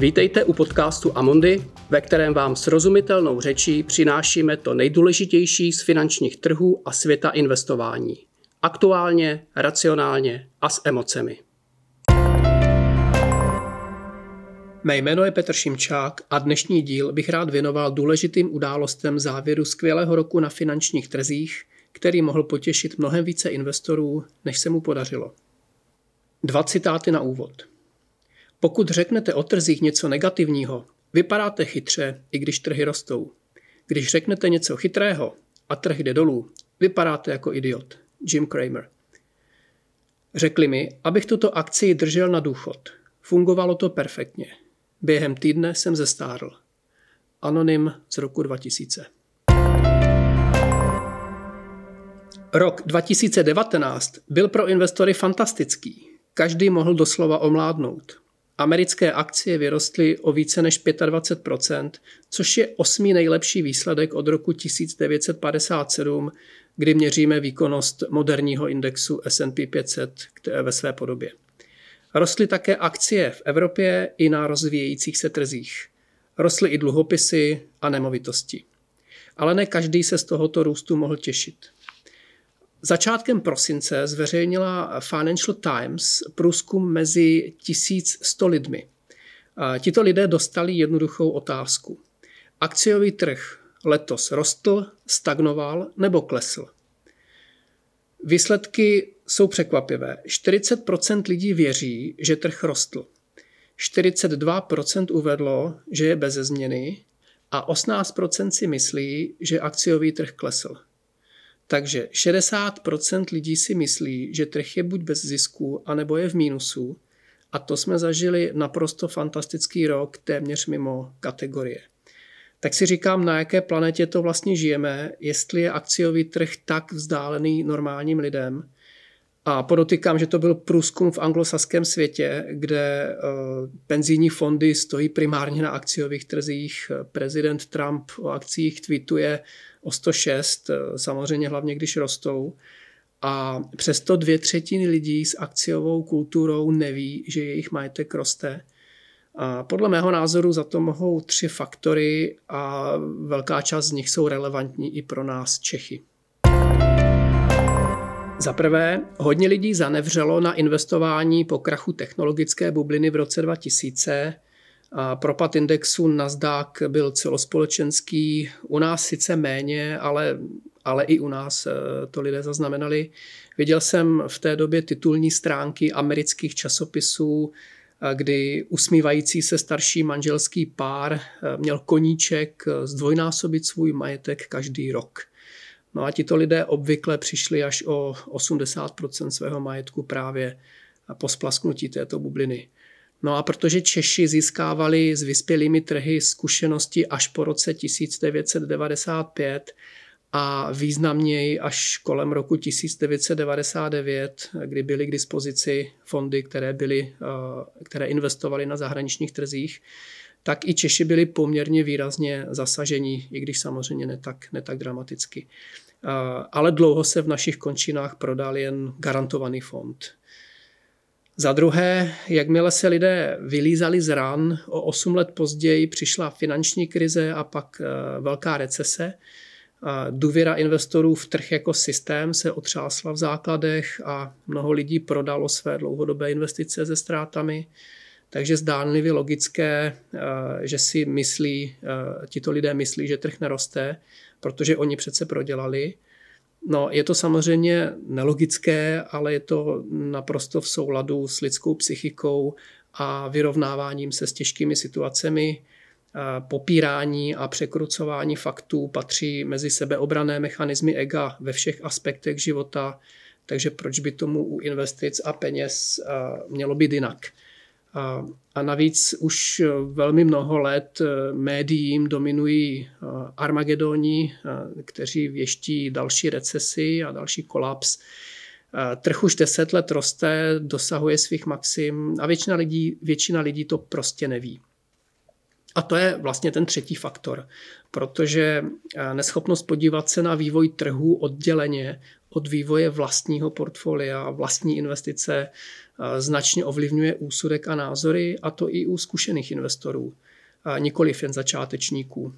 Vítejte u podcastu Amondy, ve kterém vám srozumitelnou řečí přinášíme to nejdůležitější z finančních trhů a světa investování. Aktuálně, racionálně a s emocemi. Mé jméno je Petr Šimčák a dnešní díl bych rád věnoval důležitým událostem závěru skvělého roku na finančních trzích, který mohl potěšit mnohem více investorů, než se mu podařilo. Dva citáty na úvod. Pokud řeknete o trzích něco negativního, vypadáte chytře, i když trhy rostou. Když řeknete něco chytrého a trh jde dolů, vypadáte jako idiot. Jim Cramer. Řekli mi, abych tuto akci držel na důchod. Fungovalo to perfektně. Během týdne jsem zestárl. Anonym z roku 2000. Rok 2019 byl pro investory fantastický. Každý mohl doslova omládnout. Americké akcie vyrostly o více než 25% což je osmý nejlepší výsledek od roku 1957, kdy měříme výkonnost moderního indexu S&P 500 ve své podobě. Rostly také akcie v Evropě i na rozvíjejících se trzích. Rostly i dluhopisy a nemovitosti. Ale ne každý se z tohoto růstu mohl těšit. Začátkem prosince zveřejnila Financial Times průzkum mezi 1100 lidmi. Tito lidé dostali jednoduchou otázku. Akciový trh letos rostl, stagnoval nebo klesl? Výsledky jsou překvapivé. 40% lidí věří, že trh rostl. 42% uvedlo, že je bez změny a 18% si myslí, že akciový trh klesl. Takže 60% lidí si myslí, že trh je buď bez zisku, anebo je v mínusu. A to jsme zažili naprosto fantastický rok, téměř mimo kategorie. Tak si říkám, na jaké planetě to vlastně žijeme, jestli je akciový trh tak vzdálený normálním lidem. A podotýkám, že to byl průzkum v anglosaském světě, kde eh, penzijní fondy stojí primárně na akciových trzích. Prezident Trump o akcích tweetuje o 106, eh, samozřejmě hlavně když rostou. A přesto dvě třetiny lidí s akciovou kulturou neví, že jejich majetek roste. A podle mého názoru za to mohou tři faktory a velká část z nich jsou relevantní i pro nás Čechy. Za prvé, hodně lidí zanevřelo na investování po krachu technologické bubliny v roce 2000 a propad indexu Nasdaq byl celospolečenský, u nás sice méně, ale, ale i u nás eh, to lidé zaznamenali. Viděl jsem v té době titulní stránky amerických časopisů, eh, kdy usmívající se starší manželský pár eh, měl koníček zdvojnásobit svůj majetek každý rok. No a tito lidé obvykle přišli až o 80% svého majetku právě po splasknutí této bubliny. No a protože Češi získávali s vyspělými trhy zkušenosti až po roce 1995 a významněji až kolem roku 1999, kdy byly k dispozici fondy, které, byly, eh, které investovaly na zahraničních trzích, tak i Češi byli poměrně výrazně zasaženi, i když samozřejmě ne tak, ne tak dramaticky. Ale dlouho se v našich končinách prodal jen garantovaný fond. Za druhé, jakmile se lidé vylízali z ran, o 8 let později přišla finanční krize a pak eh, velká recese. Důvěra investorů v trh jako systém se otřásla v základech a mnoho lidí prodalo své dlouhodobé investice se ztrátami. Takže zdánlivě logické, eh, že si myslí, eh, tito lidé myslí, že trh neroste, protože oni přece prodělali No, je to samozřejmě nelogické, ale je to naprosto v souladu s lidskou psychikou a vyrovnáváním se s těžkými situacemi. Popírání a překrucování faktů patří mezi sebeobrané mechanismy ega ve všech aspektech života, takže proč by tomu u investic a peněz mělo být jinak? A, a navíc už velmi mnoho let eh, médiím dominují eh, Armagedoni, eh, kteří věští další recesi a další kolaps. Trh už deset let roste, dosahuje svých maxim a většina lidí, většina lidí to prostě neví. A to je vlastně ten třetí faktor, protože eh, neschopnost podívat se na vývoj trhu odděleně od vývoje vlastního portfolia, vlastní investice eh, značně ovlivňuje úsudek a názory, a to i u zkušených investorů, nikoliv jen začátečníků.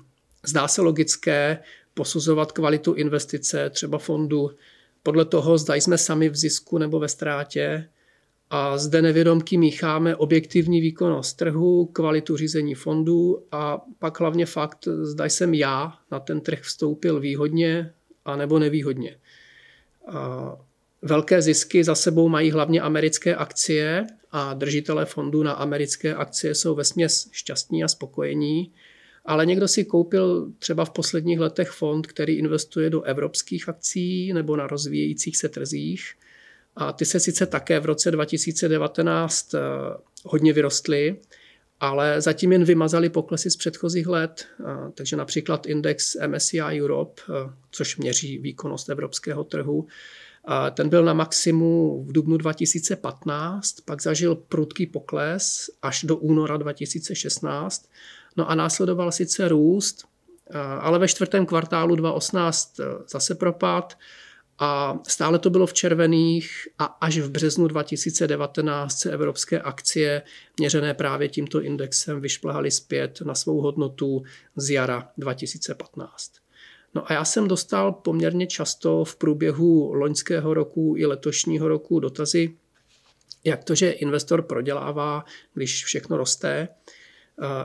Zdá se logické posuzovat kvalitu investice, třeba fondu, podle toho, zda jsme sami v zisku nebo ve ztrátě, a zde nevědomky mícháme objektivní výkonnost trhu, kvalitu řízení fondů a pak hlavně fakt, zda jsem já na ten trh vstoupil výhodně a nebo nevýhodně. A velké zisky za sebou mají hlavně americké akcie a držitelé fondů na americké akcie jsou vesměs šťastní a spokojení. Ale někdo si koupil třeba v posledních letech fond, který investuje do evropských akcí nebo na rozvíjejících se trzích – a ty se sice také v roce 2019 eh, hodně vyrostly, ale zatím jen vymazali poklesy z předchozích let. Takže například index MSCI Europe, eh, což měří výkonnost evropského trhu, ten byl na maximu v dubnu 2015, pak zažil prudký pokles až do února 2016. No a následoval sice růst, eh, ale ve čtvrtém kvartálu 2018 zase propad a stále to bylo v červených a až v březnu 2019 se evropské akcie měřené právě tímto indexem vyšplhaly zpět na svou hodnotu z jara 2015. No a já jsem dostal poměrně často v průběhu loňského roku i letošního roku dotazy, jak to, že investor prodělává, když všechno roste.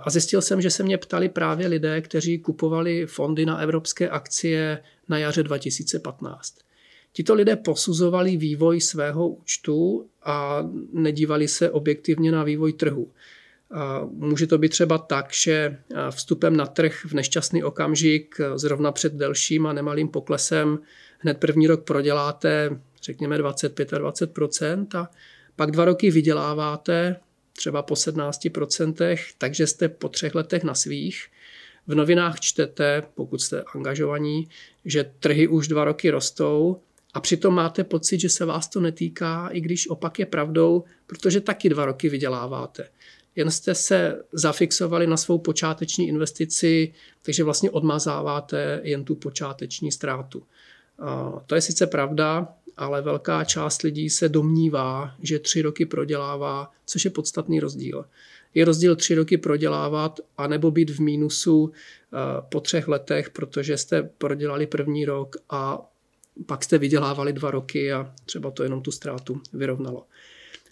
A zjistil jsem, že se mě ptali právě lidé, kteří kupovali fondy na evropské akcie na jaře 2015. Tito lidé posuzovali vývoj svého účtu a nedívali se objektivně na vývoj trhu. Může to být třeba tak, že vstupem na trh v nešťastný okamžik, zrovna před delším a nemalým poklesem, hned první rok proděláte, řekněme 25 a 20 a pak dva roky vyděláváte, třeba po 17% takže jste po třech letech na svých. V novinách čtete, pokud jste angažovaní, že trhy už dva roky rostou a přitom máte pocit, že se vás to netýká, i když opak je pravdou, protože taky dva roky vyděláváte. Jen jste se zafixovali na svou počáteční investici, takže vlastně odmazáváte jen tu počáteční ztrátu. To je sice pravda, ale velká část lidí se domnívá, že tři roky prodělává, což je podstatný rozdíl. Je rozdíl tři roky prodělávat a nebo být v mínusu po třech letech, protože jste prodělali první rok a pak jste vydělávali dva roky a třeba to jenom tu ztrátu vyrovnalo.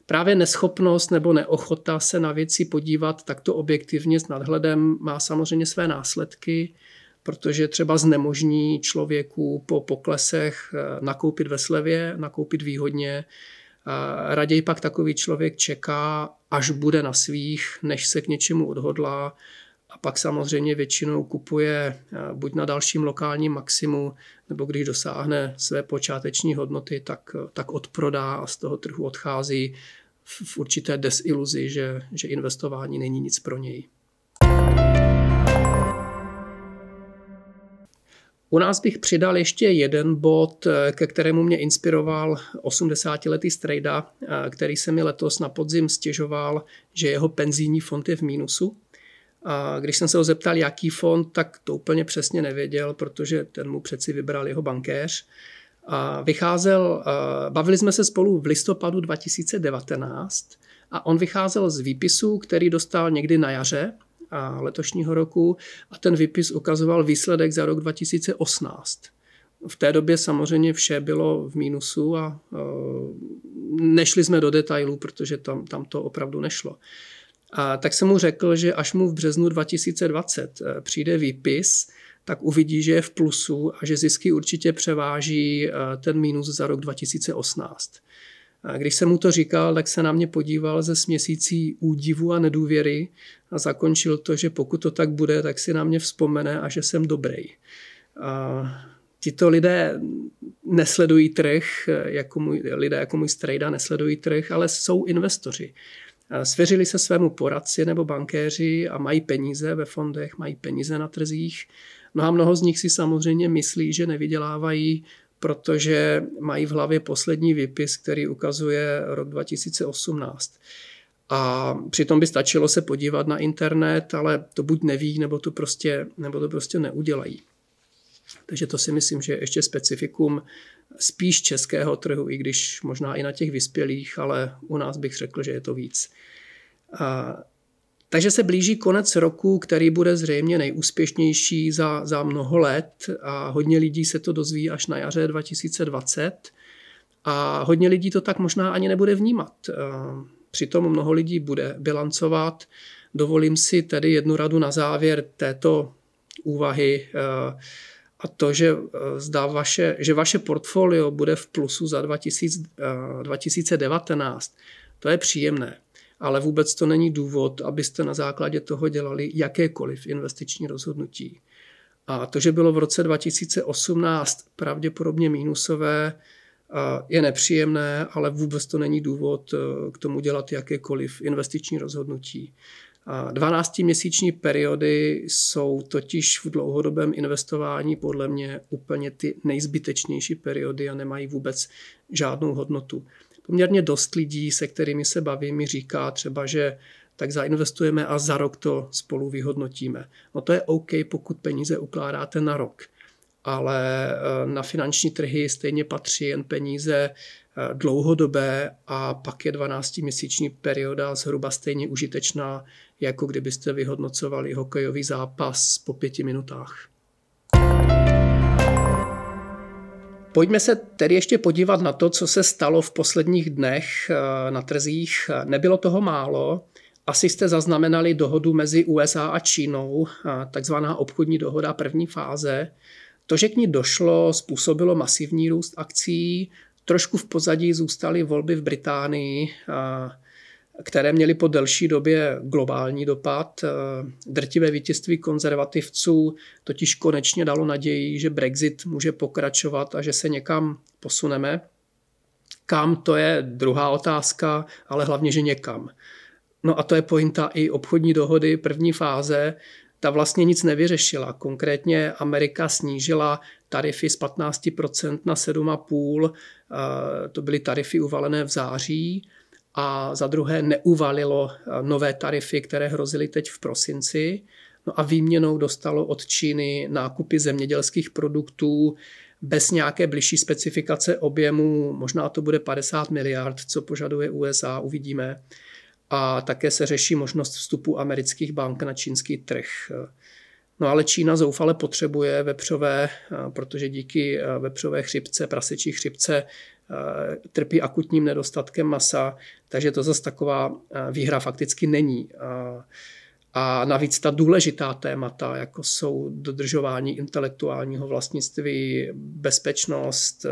Právě neschopnost nebo neochota se na věci podívat takto objektivně s nadhledem má samozřejmě své následky, protože třeba znemožní člověku po poklesech eh, nakoupit ve slevě, nakoupit výhodně. Raději pak takový člověk čeká, až bude na svých, než se k něčemu odhodlá a pak samozřejmě většinou kupuje eh, buď na dalším lokálním maximu, nebo když dosáhne své počáteční hodnoty, tak, eh, tak odprodá a z toho trhu odchází v, určité desiluzi, že, že investování není nic pro něj. U nás bych přidal ještě jeden bod, eh, ke kterému mě inspiroval 80-letý strejda, který se mi letos na podzim stěžoval, že jeho penzijní fond je v mínusu. A když jsem se ho zeptal, jaký fond, tak to úplně přesně nevěděl, protože ten mu přeci vybral jeho bankéř. A vycházel, bavili jsme se spolu v listopadu 2019 a on vycházel z výpisu, který dostal někdy na jaře a letošního roku a ten výpis ukazoval výsledek za rok 2018. V té době samozřejmě vše bylo v mínusu a nešli jsme do detailů, protože tam, tam to opravdu nešlo. A tak jsem mu řekl, že až mu v březnu 2020 eh, přijde výpis, tak uvidí, že je v plusu a že zisky určitě převáží eh, ten mínus za rok 2018. A když jsem mu to říkal, tak se na mě podíval ze směsící údivu a nedůvěry a zakončil to, že pokud to tak bude, tak si na mě vzpomene a že jsem dobrý. A tito lidé nesledují trh, eh, jako můj, lidé jako můj strejda nesledují trh, ale jsou investoři. Svěřili se svému poradci nebo bankéři a mají peníze ve fondech, mají peníze na trzích. No a mnoho z nich si samozřejmě myslí, že nevydělávají, protože mají v hlavě poslední výpis, který ukazuje rok 2018. A přitom by stačilo se podívat na internet, ale to buď neví, nebo to prostě, nebo to prostě neudělají. Takže to si myslím, že je ještě specifikum spíš českého trhu, i když možná i na těch vyspělých, ale u nás bych řekl, že je to víc. A, takže se blíží konec roku, který bude zřejmě nejúspěšnější za, za mnoho let a hodně lidí se to dozví až na jaře 2020 a hodně lidí to tak možná ani nebude vnímat. Přitom mnoho lidí bude bilancovat. Dovolím si tedy jednu radu na závěr této úvahy a to, že, zdá vaše, že vaše portfolio bude v plusu za 2000, 2019, to je příjemné ale vůbec to není důvod, abyste na základě toho dělali jakékoliv investiční rozhodnutí. A to, že bylo v roce 2018 pravděpodobně mínusové, je nepříjemné, ale vůbec to není důvod k tomu dělat jakékoliv investiční rozhodnutí. 12-měsíční periody jsou totiž v dlouhodobém investování podle mě úplně ty nejzbytečnější periody a nemají vůbec žádnou hodnotu poměrně dost lidí, se kterými se bavím, mi říká třeba, že tak zainvestujeme a za rok to spolu vyhodnotíme. No to je OK, pokud peníze ukládáte na rok, ale eh, na finanční trhy stejně patří jen peníze eh, dlouhodobé a pak je 12-měsíční perioda zhruba stejně užitečná, jako kdybyste vyhodnocovali hokejový zápas po pěti minutách. Pojďme se tedy ještě podívat na to, co se stalo v posledních dnech eh, na trzích. Nebylo toho málo. Asi jste zaznamenali dohodu mezi USA a Čínou, takzvaná obchodní dohoda první fáze. To, že k ní došlo, způsobilo masivní růst akcí. Trošku v pozadí zůstaly volby v Británii. Které měly po delší době globální dopad. Drtivé vítězství konzervativců totiž konečně dalo naději, že Brexit může pokračovat a že se někam posuneme. Kam, to je druhá otázka, ale hlavně, že někam. No a to je pointa i obchodní dohody první fáze. Ta vlastně nic nevyřešila. Konkrétně Amerika snížila tarify z 15% na 7,5%. Eh, to byly tarify uvalené v září a za druhé neuvalilo eh, nové tarify, které hrozily teď v prosinci. No a výměnou dostalo od Číny nákupy zemědělských produktů bez nějaké bližší specifikace objemu, možná to bude 50 miliard, co požaduje USA, uvidíme. A také se řeší možnost vstupu amerických bank na čínský trh. No ale Čína zoufale potřebuje vepřové, protože díky eh, vepřové chřipce, prasečí chřipce Eh, trpí akutním nedostatkem masa, takže to zase taková eh, výhra fakticky není. A navíc ta důležitá témata, jako jsou dodržování intelektuálního vlastnictví, bezpečnost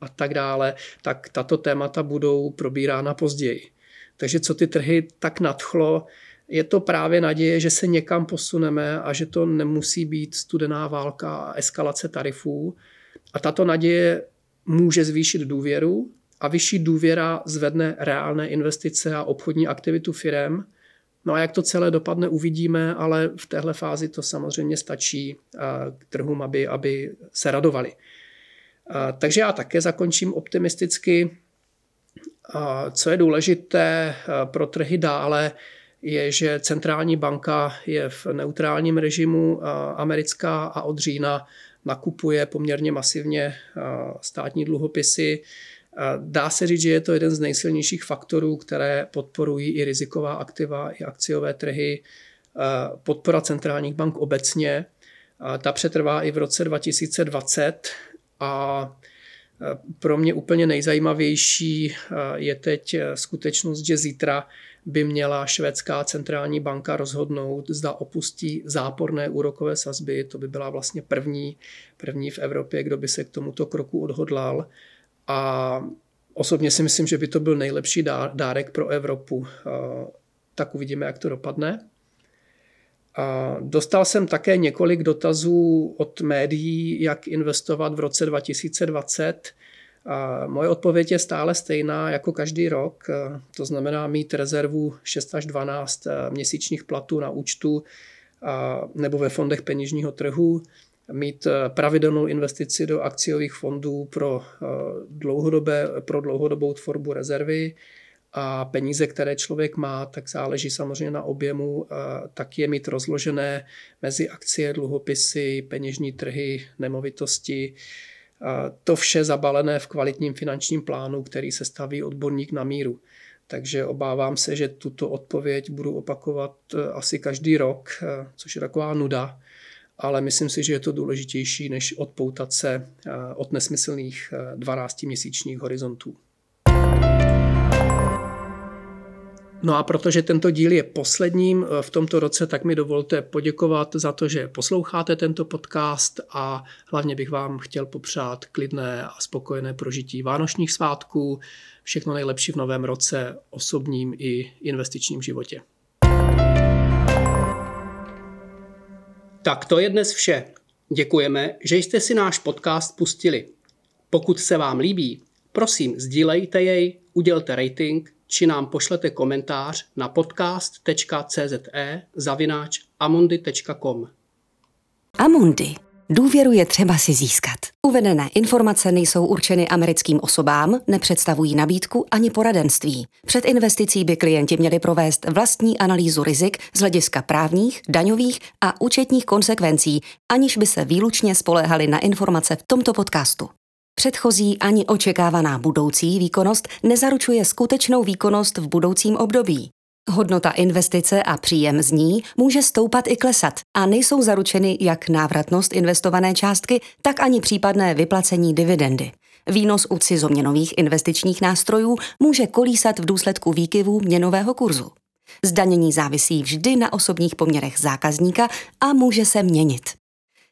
a tak dále, tak tato témata budou probírána později. Takže co ty trhy tak nadchlo, je to právě naděje, že se někam posuneme a že to nemusí být studená válka a eskalace tarifů. A tato naděje může zvýšit důvěru a vyšší důvěra zvedne reálné investice a obchodní aktivitu firem. No a jak to celé dopadne, uvidíme, ale v téhle fázi to samozřejmě stačí k trhům, aby, aby se radovali. Takže já také zakončím optimisticky. Co je důležité pro trhy dále, je, že centrální banka je v neutrálním režimu americká a od října nakupuje poměrně masivně státní dluhopisy. Dá se říct, že je to jeden z nejsilnějších faktorů, které podporují i riziková aktiva, i akciové trhy, podpora centrálních bank obecně. Ta přetrvá i v roce 2020 a pro mě úplně nejzajímavější je teď skutečnost, že zítra by měla švédská centrální banka rozhodnout, zda opustí záporné úrokové sazby. To by byla vlastně první, první v Evropě, kdo by se k tomuto kroku odhodlal. A osobně si myslím, že by to byl nejlepší dárek pro Evropu. Tak uvidíme, jak to dopadne. A dostal jsem také několik dotazů od médií, jak investovat v roce 2020. A moje odpověď je stále stejná jako každý rok, to znamená mít rezervu 6 až 12 eh, měsíčních platů na účtu nebo ve fondech peněžního trhu, mít eh, pravidelnou investici do akciových fondů pro, eh, dlouhodobé, pro dlouhodobou tvorbu rezervy a peníze, které člověk má, tak záleží samozřejmě na objemu, tak je mít rozložené mezi akcie, dluhopisy, peněžní trhy, nemovitosti, to vše zabalené v kvalitním finančním plánu, který se staví odborník na míru. Takže obávám se, že tuto odpověď budu opakovat e, asi každý rok, e, což je taková nuda, ale myslím si, že je to důležitější, než odpoutat se e, od nesmyslných 12-měsíčních horizontů. No a protože tento díl je posledním v tomto roce, tak mi dovolte poděkovat za to, že posloucháte tento podcast a hlavně bych vám chtěl popřát klidné a spokojené prožití vánočních svátků, všechno nejlepší v novém roce, osobním i investičním životě. Tak to je dnes vše. Děkujeme, že jste si náš podcast pustili. Pokud se vám líbí, prosím sdílejte jej, udělte rating či nám pošlete komentář na podcast.cze zavináč amundi.com. Amundi. Důvěru je třeba si získat. Uvedené informace nejsou určeny americkým osobám, nepředstavují nabídku ani poradenství. Před investicí by klienti měli provést vlastní analýzu rizik z hlediska právních, daňových a účetních konsekvencí, aniž by se výlučně spoléhali na informace v tomto podcastu. Předchozí ani očekávaná budoucí výkonnost nezaručuje skutečnou výkonnost v budoucím období. Hodnota investice a příjem z ní může stoupat i klesat a nejsou zaručeny jak návratnost investované částky, tak ani případné vyplacení dividendy. Výnos u cizoměnových investičních nástrojů může kolísat v důsledku výkyvů měnového kurzu. Zdanění závisí vždy na osobních poměrech zákazníka a může se měnit.